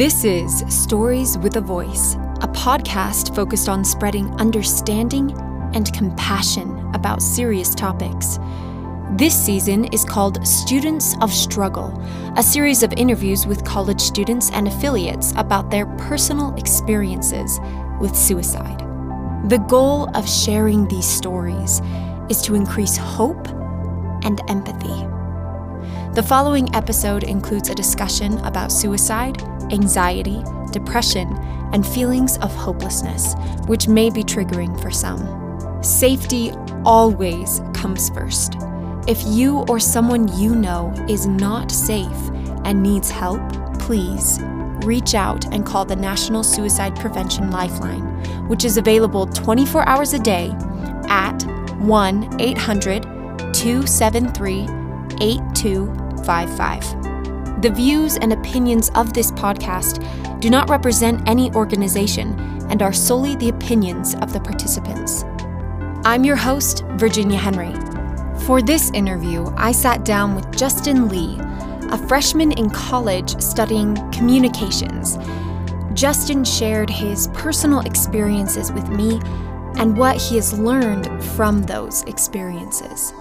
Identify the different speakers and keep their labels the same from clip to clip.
Speaker 1: This is Stories with a Voice, a podcast focused on spreading understanding and compassion about serious topics. This season is called Students of Struggle, a series of interviews with college students and affiliates about their personal experiences with suicide. The goal of sharing these stories is to increase hope and empathy. The following episode includes a discussion about suicide, anxiety, depression, and feelings of hopelessness, which may be triggering for some. Safety always comes first. If you or someone you know is not safe and needs help, please reach out and call the National Suicide Prevention Lifeline, which is available 24 hours a day at 1 800 273 8255. The views and opinions of this podcast do not represent any organization and are solely the opinions of the participants. I'm your host, Virginia Henry. For this interview, I sat down with Justin Lee, a freshman in college studying communications. Justin shared his personal experiences with me and what he has learned from those experiences.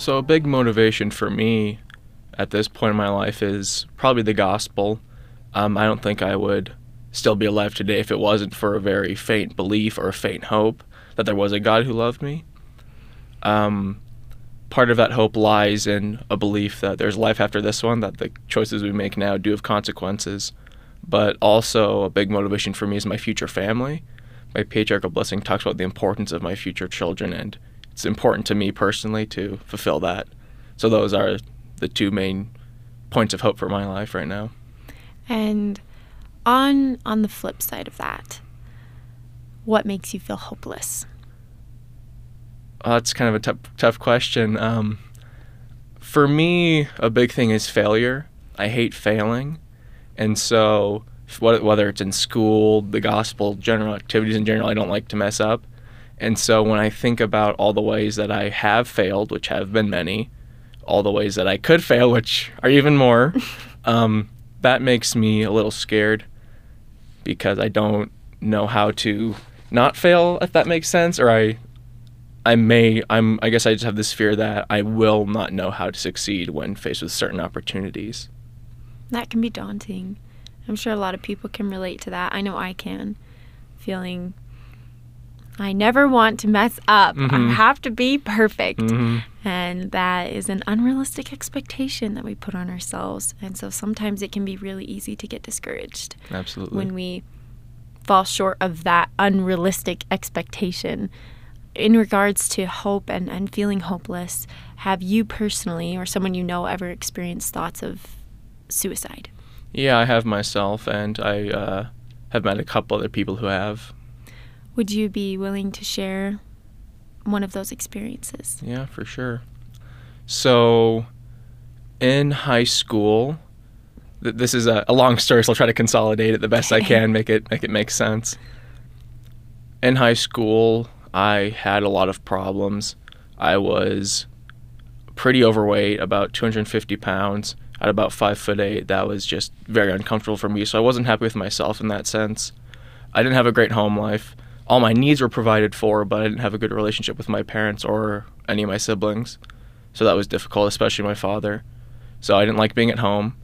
Speaker 2: So, a big motivation for me at this point in my life is probably the gospel. Um, I don't think I would still be alive today if it wasn't for a very faint belief or a faint hope that there was a God who loved me. Um, part of that hope lies in a belief that there's life after this one, that the choices we make now do have consequences. But also, a big motivation for me is my future family. My patriarchal blessing talks about the importance of my future children and it's important to me personally to fulfill that. So those are the two main points of hope for my life right now.
Speaker 1: And on on the flip side of that, what makes you feel hopeless?
Speaker 2: Uh, that's kind of a tough tough question. Um, for me, a big thing is failure. I hate failing, and so whether it's in school, the gospel, general activities in general, I don't like to mess up. And so when I think about all the ways that I have failed, which have been many, all the ways that I could fail, which are even more, um, that makes me a little scared because I don't know how to not fail, if that makes sense, or I, I may, I'm, I guess I just have this fear that I will not know how to succeed when faced with certain opportunities.
Speaker 1: That can be daunting. I'm sure a lot of people can relate to that. I know I can. Feeling I never want to mess up. Mm-hmm. I have to be perfect. Mm-hmm. And that is an unrealistic expectation that we put on ourselves. And so sometimes it can be really easy to get discouraged.
Speaker 2: Absolutely.
Speaker 1: When we fall short of that unrealistic expectation. In regards to hope and, and feeling hopeless, have you personally or someone you know ever experienced thoughts of suicide?
Speaker 2: Yeah, I have myself, and I uh, have met a couple other people who have.
Speaker 1: Would you be willing to share one of those experiences?
Speaker 2: Yeah, for sure. So, in high school, th- this is a, a, long story, so I'll try to consolidate it the best I can, make it make it make sense. In high school, I had a lot of problems. I was pretty overweight, about 250 pounds, at about five foot eight. That was just very uncomfortable for me. So I wasn't happy with myself in that sense. I didn't have a great home life all my needs were provided for, but I didn't have a good relationship with my parents or any of my siblings. So that was difficult, especially my father. So I didn't like being at home.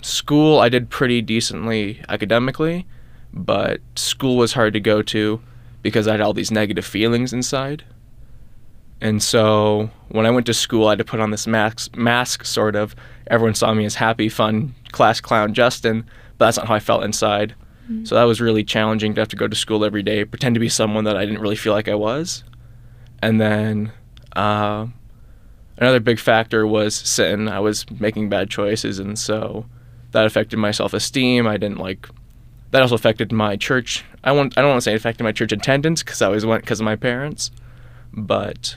Speaker 2: School, I did pretty decently academically, but school was hard to go to because I had all these negative feelings inside. And so when I went to school, I had to put on this mask, mask sort of. Everyone saw me as happy, fun class clown Justin, but that's not how I felt inside. Mm-hmm. So that was really challenging to have to go to school every day, pretend to be someone that I didn't really feel like I was. And then uh, another big factor was sin. I was making bad choices, and so that affected my self esteem. I didn't like. That also affected my church. I want. I don't want to say it affected my church attendance because I always went because of my parents, but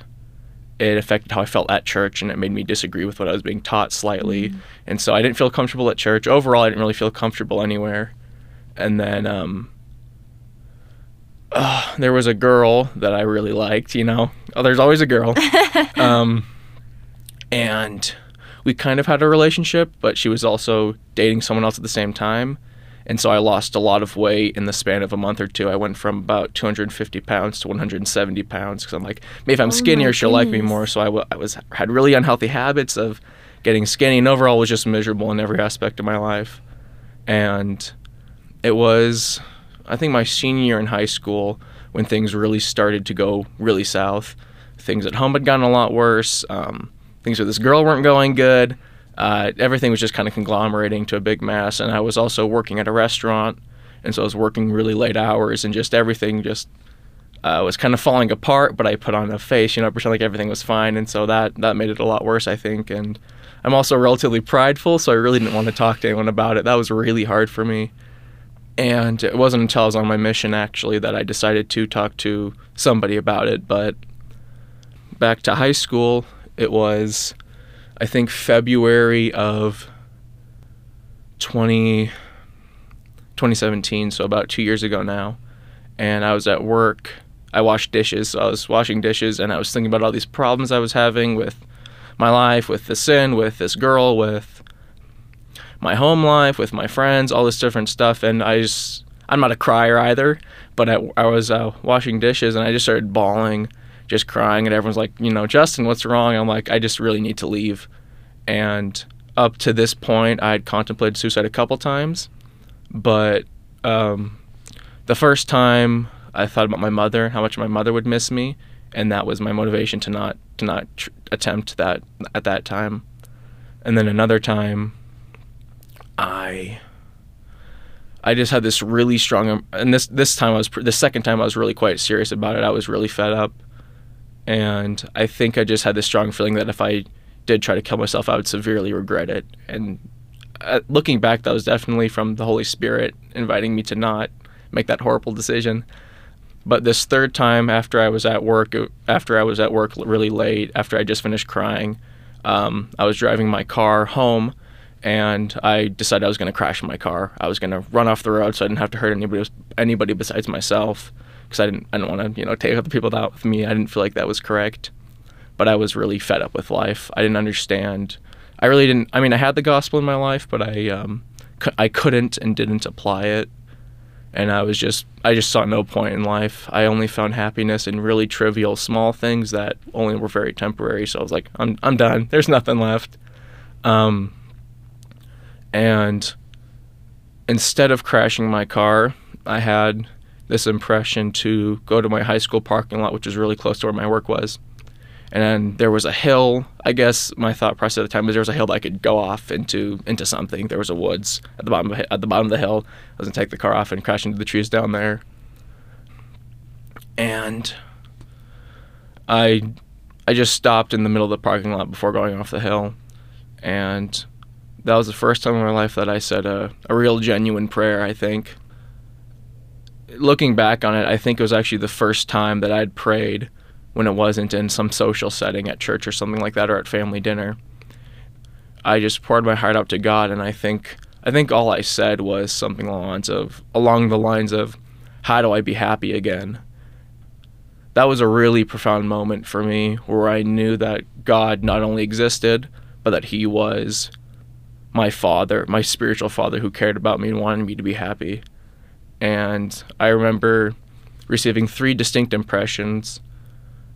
Speaker 2: it affected how I felt at church and it made me disagree with what I was being taught slightly. Mm-hmm. And so I didn't feel comfortable at church. Overall, I didn't really feel comfortable anywhere and then um, uh, there was a girl that I really liked. You know, oh, there's always a girl. um, and we kind of had a relationship, but she was also dating someone else at the same time. And so I lost a lot of weight in the span of a month or two. I went from about 250 pounds to 170 pounds because I'm like, maybe if I'm
Speaker 1: Oh
Speaker 2: skinnier, she'll like me more. So I, w- I was had really unhealthy habits of getting skinny, and overall was just miserable in every aspect of my life. And it was, I think, my senior year in high school when things really started to go really south. Things at home had gotten a lot worse. Um, things with this girl weren't going good. Uh, everything was just kind of conglomerating to a big mess. And I was also working at a restaurant, and so I was working really late hours, and just everything just uh, was kind of falling apart. But I put on a face, you know, pretend like everything was fine, and so that that made it a lot worse, I think. And I'm also relatively prideful, so I really didn't want to talk to anyone about it. That was really hard for me. And it wasn't until I was on my mission actually that I decided to talk to somebody about it. But back to high school, it was, I think, February of 20, 2017, so about two years ago now. And I was at work. I washed dishes. So I was washing dishes and I was thinking about all these problems I was having with my life, with the sin, with this girl, with my home life, with my friends, all this different stuff. And I just, I'm not a crier either, but I, I was uh, washing dishes and I just started bawling, just crying. And everyone's like, you know, Justin, what's wrong? I'm like, I just really need to leave. And up to this point, I had contemplated suicide a couple times, but um, the first time I thought about my mother, how much my mother would miss me, and that was my motivation to not to not tr- attempt that at that time. And then another time, I I just had this really strong and this this time I was the second time I was really quite serious about it. I was really fed up, and I think I just had this strong feeling that if I did try to kill myself, I would severely regret it. And uh, looking back, that was definitely from the Holy Spirit inviting me to not make that horrible decision. But this third time, after I was at work, uh, after I was at work really late, after I just finished crying, um, I was driving my car home, and I decided I was going to crash my car. I was going to run off the road so I didn't have to hurt anybody anybody besides myself, because I didn't I didn't want to you know take other people out with me. I didn't feel like that was correct. But I was really fed up with life. I didn't understand. I really didn't. I mean, I had the gospel in my life, but I um, I couldn't and didn't apply it and I was just I just saw no point in life. I only found happiness in really trivial small things that only were very temporary. So I was like, I'm I'm done. There's nothing left. Um, and instead of crashing my car, I had this impression to go to my high school parking lot, which was really close to where my work was. And there was a hill. I guess my thought process at the time was there was a hill that I could go off into into something. There was a woods at the bottom of, at the bottom of the hill. I was gonna take the car off and crash into the trees down there. And I I just stopped in the middle of the parking lot before going off the hill, and that was the first time in my life that I said a, a real genuine prayer. I think. Looking back on it, I think it was actually the first time that I'd prayed when it wasn't in some social setting at church or something like that or at family dinner. I just poured my heart out to God and I think I think all I said was something along the lines of along the lines of how do I be happy again? That was a really profound moment for me where I knew that God not only existed, but that he was my father, my spiritual father who cared about me and wanted me to be happy. And I remember receiving three distinct impressions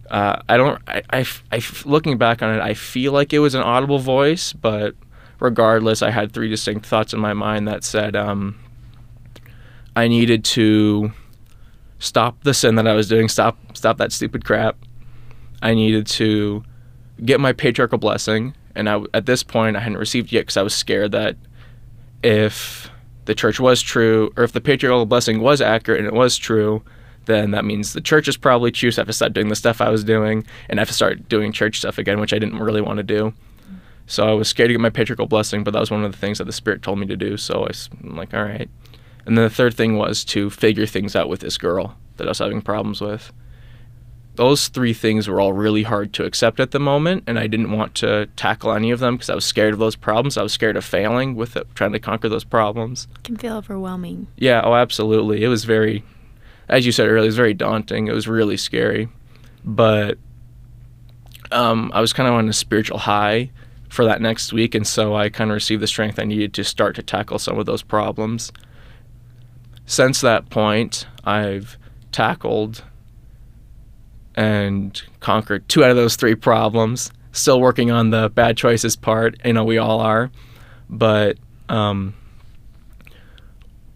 Speaker 2: uh, I don't. I, I, I, looking back on it, I feel like it was an audible voice, but regardless, I had three distinct thoughts in my mind that said um, I needed to stop the sin that I was doing, stop, stop that stupid crap. I needed to get my patriarchal blessing, and I, at this point, I hadn't received yet because I was scared that if the church was true, or if the patriarchal blessing was accurate and it was true, then that means the church is probably true. So I have to stop doing the stuff I was doing, and I have to start doing church stuff again, which I didn't really want to do. So I was scared to get my patriarchal blessing, but that was one of the things that the Spirit told me to do. So I was I'm like, all right. And then the third thing was to figure things out with this girl that I was having problems with. Those three things were all really hard to accept at the moment, and I didn't want to tackle any of them because I was scared of those problems. I was scared of failing with it, trying to conquer those problems.
Speaker 1: It can feel overwhelming.
Speaker 2: Yeah, oh, absolutely. It was very, as you said earlier, it was very daunting. It was really scary, but um, I was kind of on a spiritual high for that next week. And so I kind of received the strength I needed to start to tackle some of those problems. Since that point, I've tackled and conquered two out of those three problems. Still working on the bad choices part. You know, we all are. But um,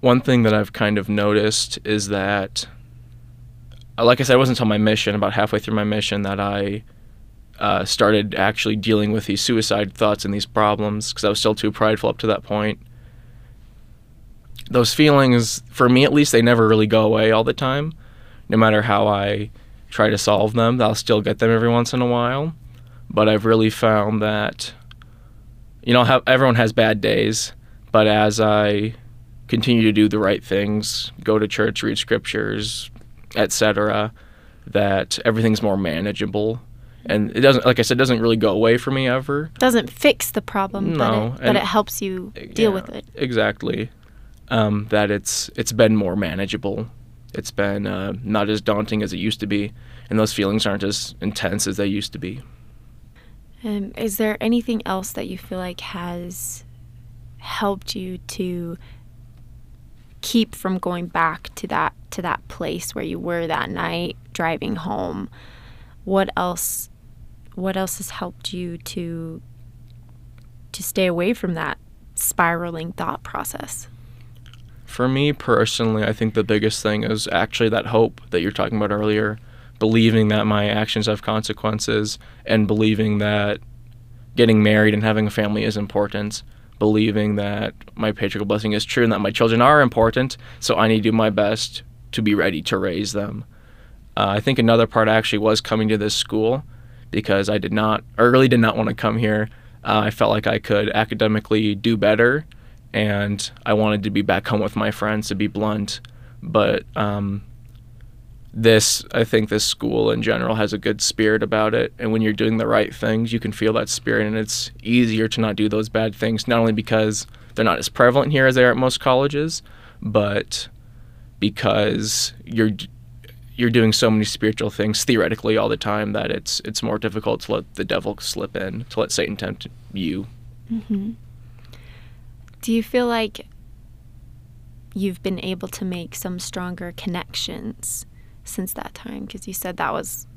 Speaker 2: one thing that I've kind of noticed is that, like I said, it wasn't until my mission, about halfway through my mission, that I uh, started actually dealing with these suicide thoughts and these problems because I was still too prideful up to that point. Those feelings, for me at least, they never really go away all the time. No matter how I try to solve them, I'll still get them every once in a while. But I've really found that, you know, how, everyone has bad days, but as I continue to do the right things, go to church, read scriptures, etc., that everything's more manageable and it doesn't like i said doesn't really go away for me ever
Speaker 1: doesn't fix the problem
Speaker 2: no,
Speaker 1: but, it, but it helps you deal
Speaker 2: yeah,
Speaker 1: with it
Speaker 2: exactly um, that it's it's been more manageable it's been uh, not as daunting as it used to be and those feelings aren't as intense as they used to be
Speaker 1: um, is there anything else that you feel like has helped you to keep from going back to that to that place where you were that night driving home what else what else has helped you to to stay away from that spiraling thought process?
Speaker 2: For me personally, I think the biggest thing is actually that hope that you're talking about earlier, believing that my actions have consequences and believing that getting married and having a family is important, believing that my patriarchal blessing is true and that my children are important, so I need to do my best to be ready to raise them. Uh, I think another part actually was coming to this school because I did not, or really did not want to come here. Uh, I felt like I could academically do better, and I wanted to be back home with my friends, to be blunt. But um, this, I think, this school in general has a good spirit about it, and when you're doing the right things, you can feel that spirit, and it's easier to not do those bad things. Not only because they're not as prevalent here as they are at most colleges, but because you're you're doing so many spiritual things theoretically all the time that it's it's more difficult to let the devil slip in, to let Satan tempt you.
Speaker 1: Mm-hmm. Do you feel like you've been able to make some stronger connections since that time? Because you said that was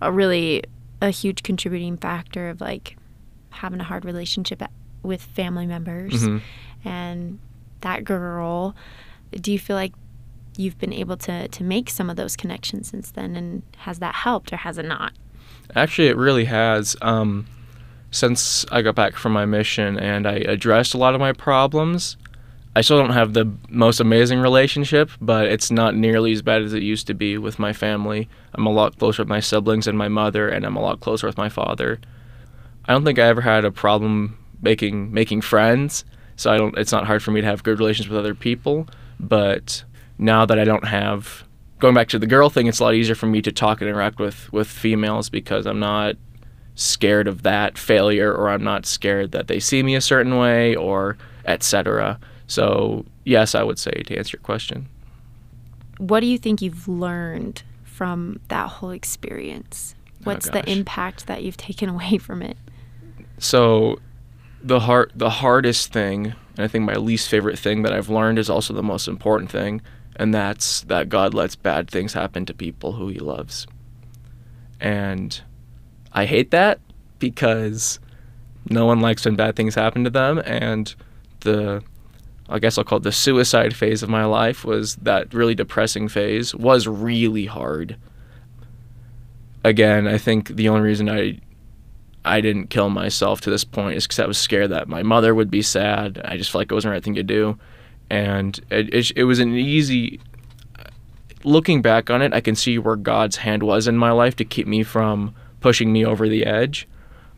Speaker 1: a really a huge contributing factor of like having a hard relationship with family members mm-hmm. and that girl. Do you feel like you've been able to to make some of those connections since then and has that helped or has it not
Speaker 2: actually it really has um, since i got back from my mission and i addressed a lot of my problems i still don't have the most amazing relationship but it's not nearly as bad as it used to be with my family. I'm a lot closer with my siblings and my mother and i'm a lot closer with my father. I don't think i ever had a problem making making friends so i don't it's not hard for me to have good relations with other people but now that I don't have going back to the girl thing, it's a lot easier for me to talk and interact with with females because I'm not scared of that failure or I'm not scared that they see me a certain way or etc. So, yes, I would say to answer your question.
Speaker 1: What do you think you've learned from that whole experience? Oh, What's oh, the impact that you've taken away from it?
Speaker 2: So, the hard the hardest thing, and I think my least favorite thing that I've learned is also the most important thing, and that's that God lets bad things happen to people who he loves. And I hate that because no one likes when bad things happen to them and the I guess I'll call it the suicide phase of my life was that really depressing phase was really hard. Again, I think the only reason I I didn't kill myself to this point is because I was scared that my mother would be sad. I just felt like it wasn't the right thing to do and it, it, it was an easy looking back on it i can see where god's hand was in my life to keep me from pushing me over the edge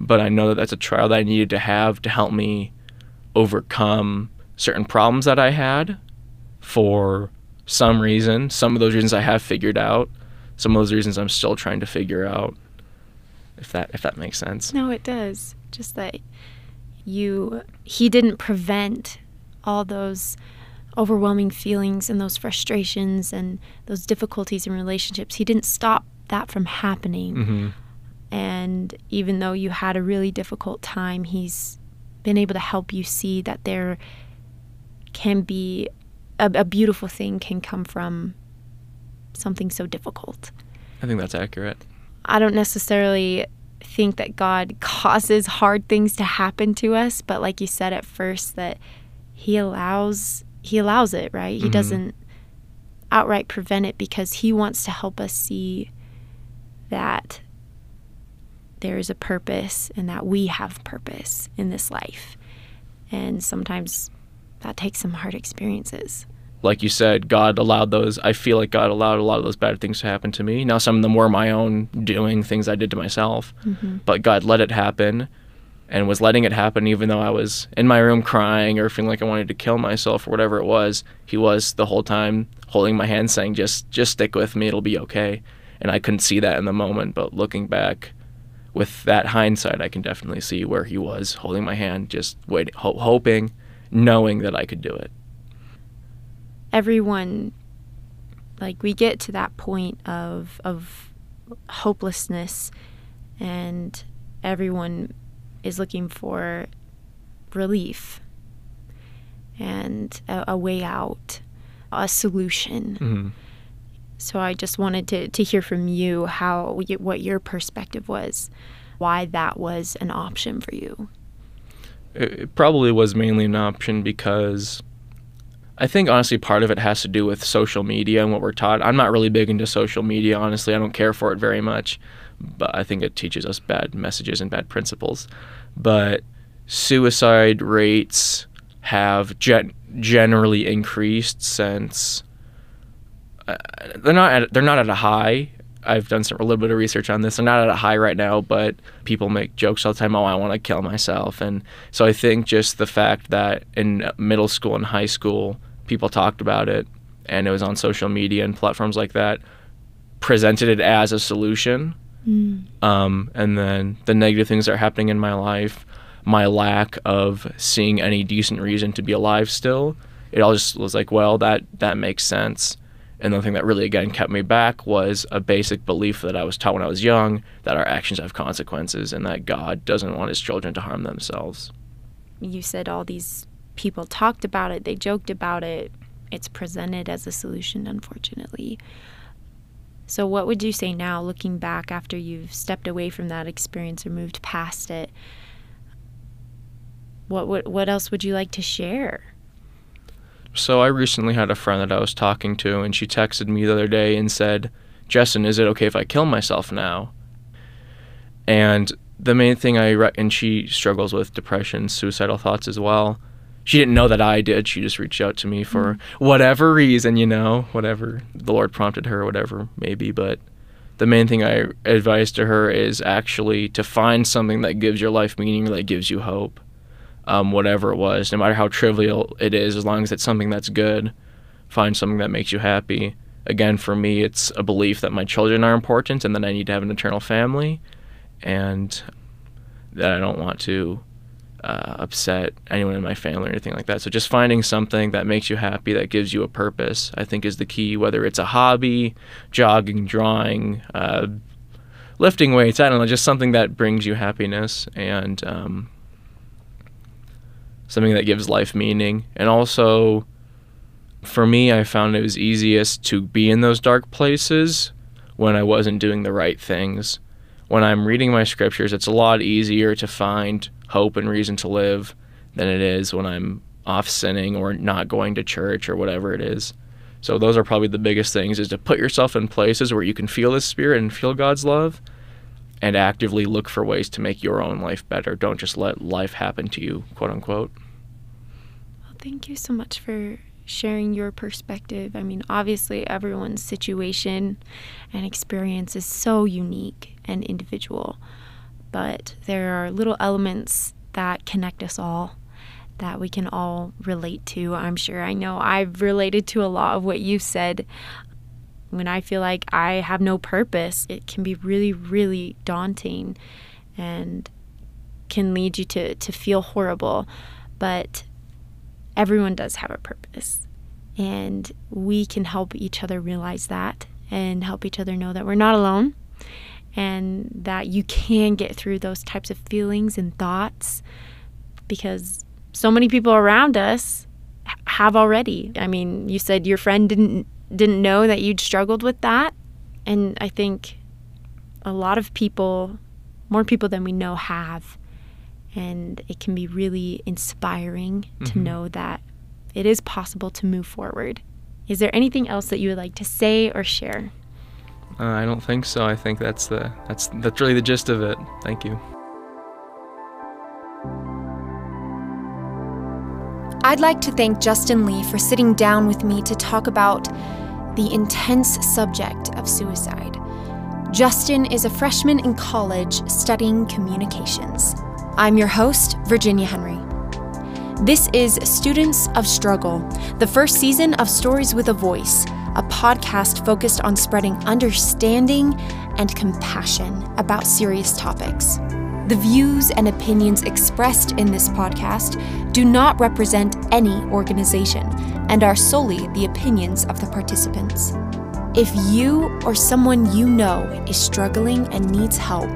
Speaker 2: but i know that that's a trial that i needed to have to help me overcome certain problems that i had for some reason some of those reasons i have figured out some of those reasons i'm still trying to figure out if that if that makes sense
Speaker 1: no it does just that you he didn't prevent all those overwhelming feelings and those frustrations and those difficulties in relationships. He didn't stop that from happening. Mm-hmm. And even though you had a really difficult time, He's been able to help you see that there can be a, a beautiful thing can come from something so difficult.
Speaker 2: I think that's accurate.
Speaker 1: I don't necessarily think that God causes hard things to happen to us, but like you said at first that he allows he allows it, right? He
Speaker 2: Mhm.
Speaker 1: doesn't outright prevent it because he wants to help us see that there is a purpose and that we have purpose in this life. And sometimes that takes some hard experiences.
Speaker 2: like you said, God allowed those. I feel like God allowed a lot of those bad things to happen to me. Now, some of them were my own doing, things I did to myself, mm-hmm. but God let it happen and was letting it happen even though I was in my room crying or feeling like I wanted to kill myself or whatever it was. He was the whole time holding my hand saying, just, just stick with me, it'll be okay. And I couldn't see that in the moment, but looking back, with that hindsight, I can definitely see where he was holding my hand, just waiting, ho- hoping, knowing that I could do it.
Speaker 1: everyone like we get to that point of of hopelessness and everyone is looking for relief and a, a way out a solution
Speaker 2: hmm
Speaker 1: so i just wanted to, to hear from you how what your perspective was why that was an option for you
Speaker 2: it, probably was mainly an option because I think honestly part of it has to do with social media and what we're taught. I'm not really big into social media, honestly. I don't care for it very much, but I think it teaches us bad messages and bad principles. But suicide rates have gen- generally increased since uh, they're not at, they're not at a high. I've done some a little bit of research on this. They're not at a high right now, but people make jokes all the time. Oh, I want to kill myself, and so I think just the fact that in middle school and high school people talked about it, and it was on social media and platforms like that, presented it as a solution. Um, and then the negative things that are happening in my life, my lack of seeing any decent reason to be alive still, it all just was like, well, that that makes sense. And the thing that really again kept me back was a basic belief that I was taught when I was young that our actions have consequences and that God doesn't want his children to harm themselves.
Speaker 1: you said all these people talked about it, they joked about it. It's presented as a solution, unfortunately. So, what would you say now, looking back after you've stepped away from that experience or moved past it? What what, what else would you like to share?
Speaker 2: So I recently had a friend that I was talking to, and she texted me the other day and said, "Justin, is it okay if I kill myself now?" And the main thing I re- and she struggles with depression, suicidal thoughts as well. She didn't know that I did. She just reached out to me for mm. whatever reason, you know, whatever the Lord prompted her, whatever maybe. But the main thing I advise to her is actually to find something that gives your life meaning, that gives you hope um, whatever it was, no matter how trivial it is, as long as it's something that's good, find something that makes you happy. Again, for me, it's a belief that my children are important and that I need to have an eternal family, and that I don't want to uh, upset anyone in my family or anything like that. So just finding something that makes you happy, that gives you a purpose, I think is the key. Whether it's a hobby, jogging, drawing, uh, lifting weights, I don't know, just something that brings you happiness and um, something that gives life meaning. And also, for me, I found it was easiest to be in those dark places when I wasn't doing the right things. When I'm reading my scriptures, it's a lot easier to find hope and reason to live than it is when I'm off sinning or not going to church or whatever it is. So those are probably the biggest things is to put yourself in places where you can feel the spirit and feel God's love and actively look for ways to make your own life better. Don't just let life happen to you, quote unquote.
Speaker 1: Thank you so much for sharing your perspective. I mean, obviously, everyone's situation and experience is so unique and individual, but there are little elements that connect us all that we can all relate to. I'm sure I know I've related to a lot of what you've said. When I feel like I have no purpose, it can be really, really daunting and can lead you to, to feel horrible. But everyone does have a purpose. And we can help each other realize that and help each other know that we're not alone and that you can get through those types of feelings and thoughts because so many people around us have already. I mean, you said your friend didn't didn't know that you'd struggled with that, and I think a lot of people, more people than we know have. And it can be really inspiring mm-hmm. to know that it is possible to move forward. Is there anything else that you would like to say or share?
Speaker 2: Uh, I don't think so. I think that's the that's that's really the gist of it. Thank you.
Speaker 1: I'd like to thank Justin Lee for sitting down with me to talk about the intense subject of suicide. Justin is a freshman in college studying communications. I'm your host, Virginia Henry. This is Students of Struggle, the first season of Stories with a Voice, a podcast focused on spreading understanding and compassion about serious topics. The views and opinions expressed in this podcast do not represent any organization and are solely the opinions of the participants. If you or someone you know is struggling and needs help,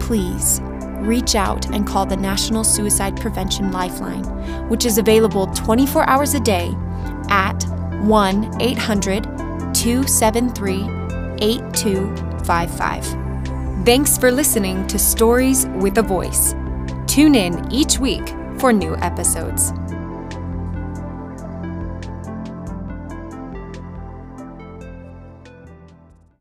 Speaker 1: please reach out and call the National Suicide Prevention Lifeline, which is available 24 hours a day at 1 800 273 8255. Thanks for listening to Stories with a Voice. Tune in each week for new episodes.